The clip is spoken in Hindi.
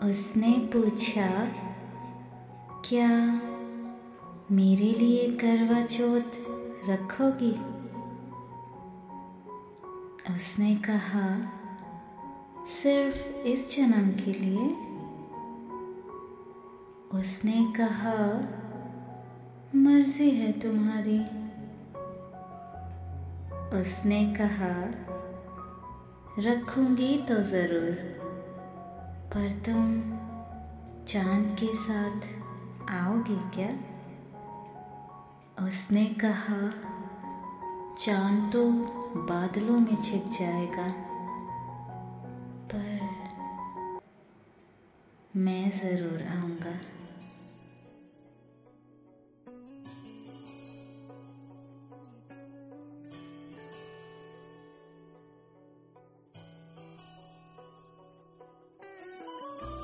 उसने पूछा, क्या मेरे लिए करवा चौथ रखोगी? उसने कहा, सिर्फ़ इस जन्म के लिए। उसने कहा, मर्ज़ी है तुम्हारी। उसने कहा, रखूँगी तो ज़रूर। पर तुम चाँद के साथ आओगे क्या? उसने कहा, चाँद तो बादलों में छिप जाएगा, पर मैं ज़रूर आऊँगा।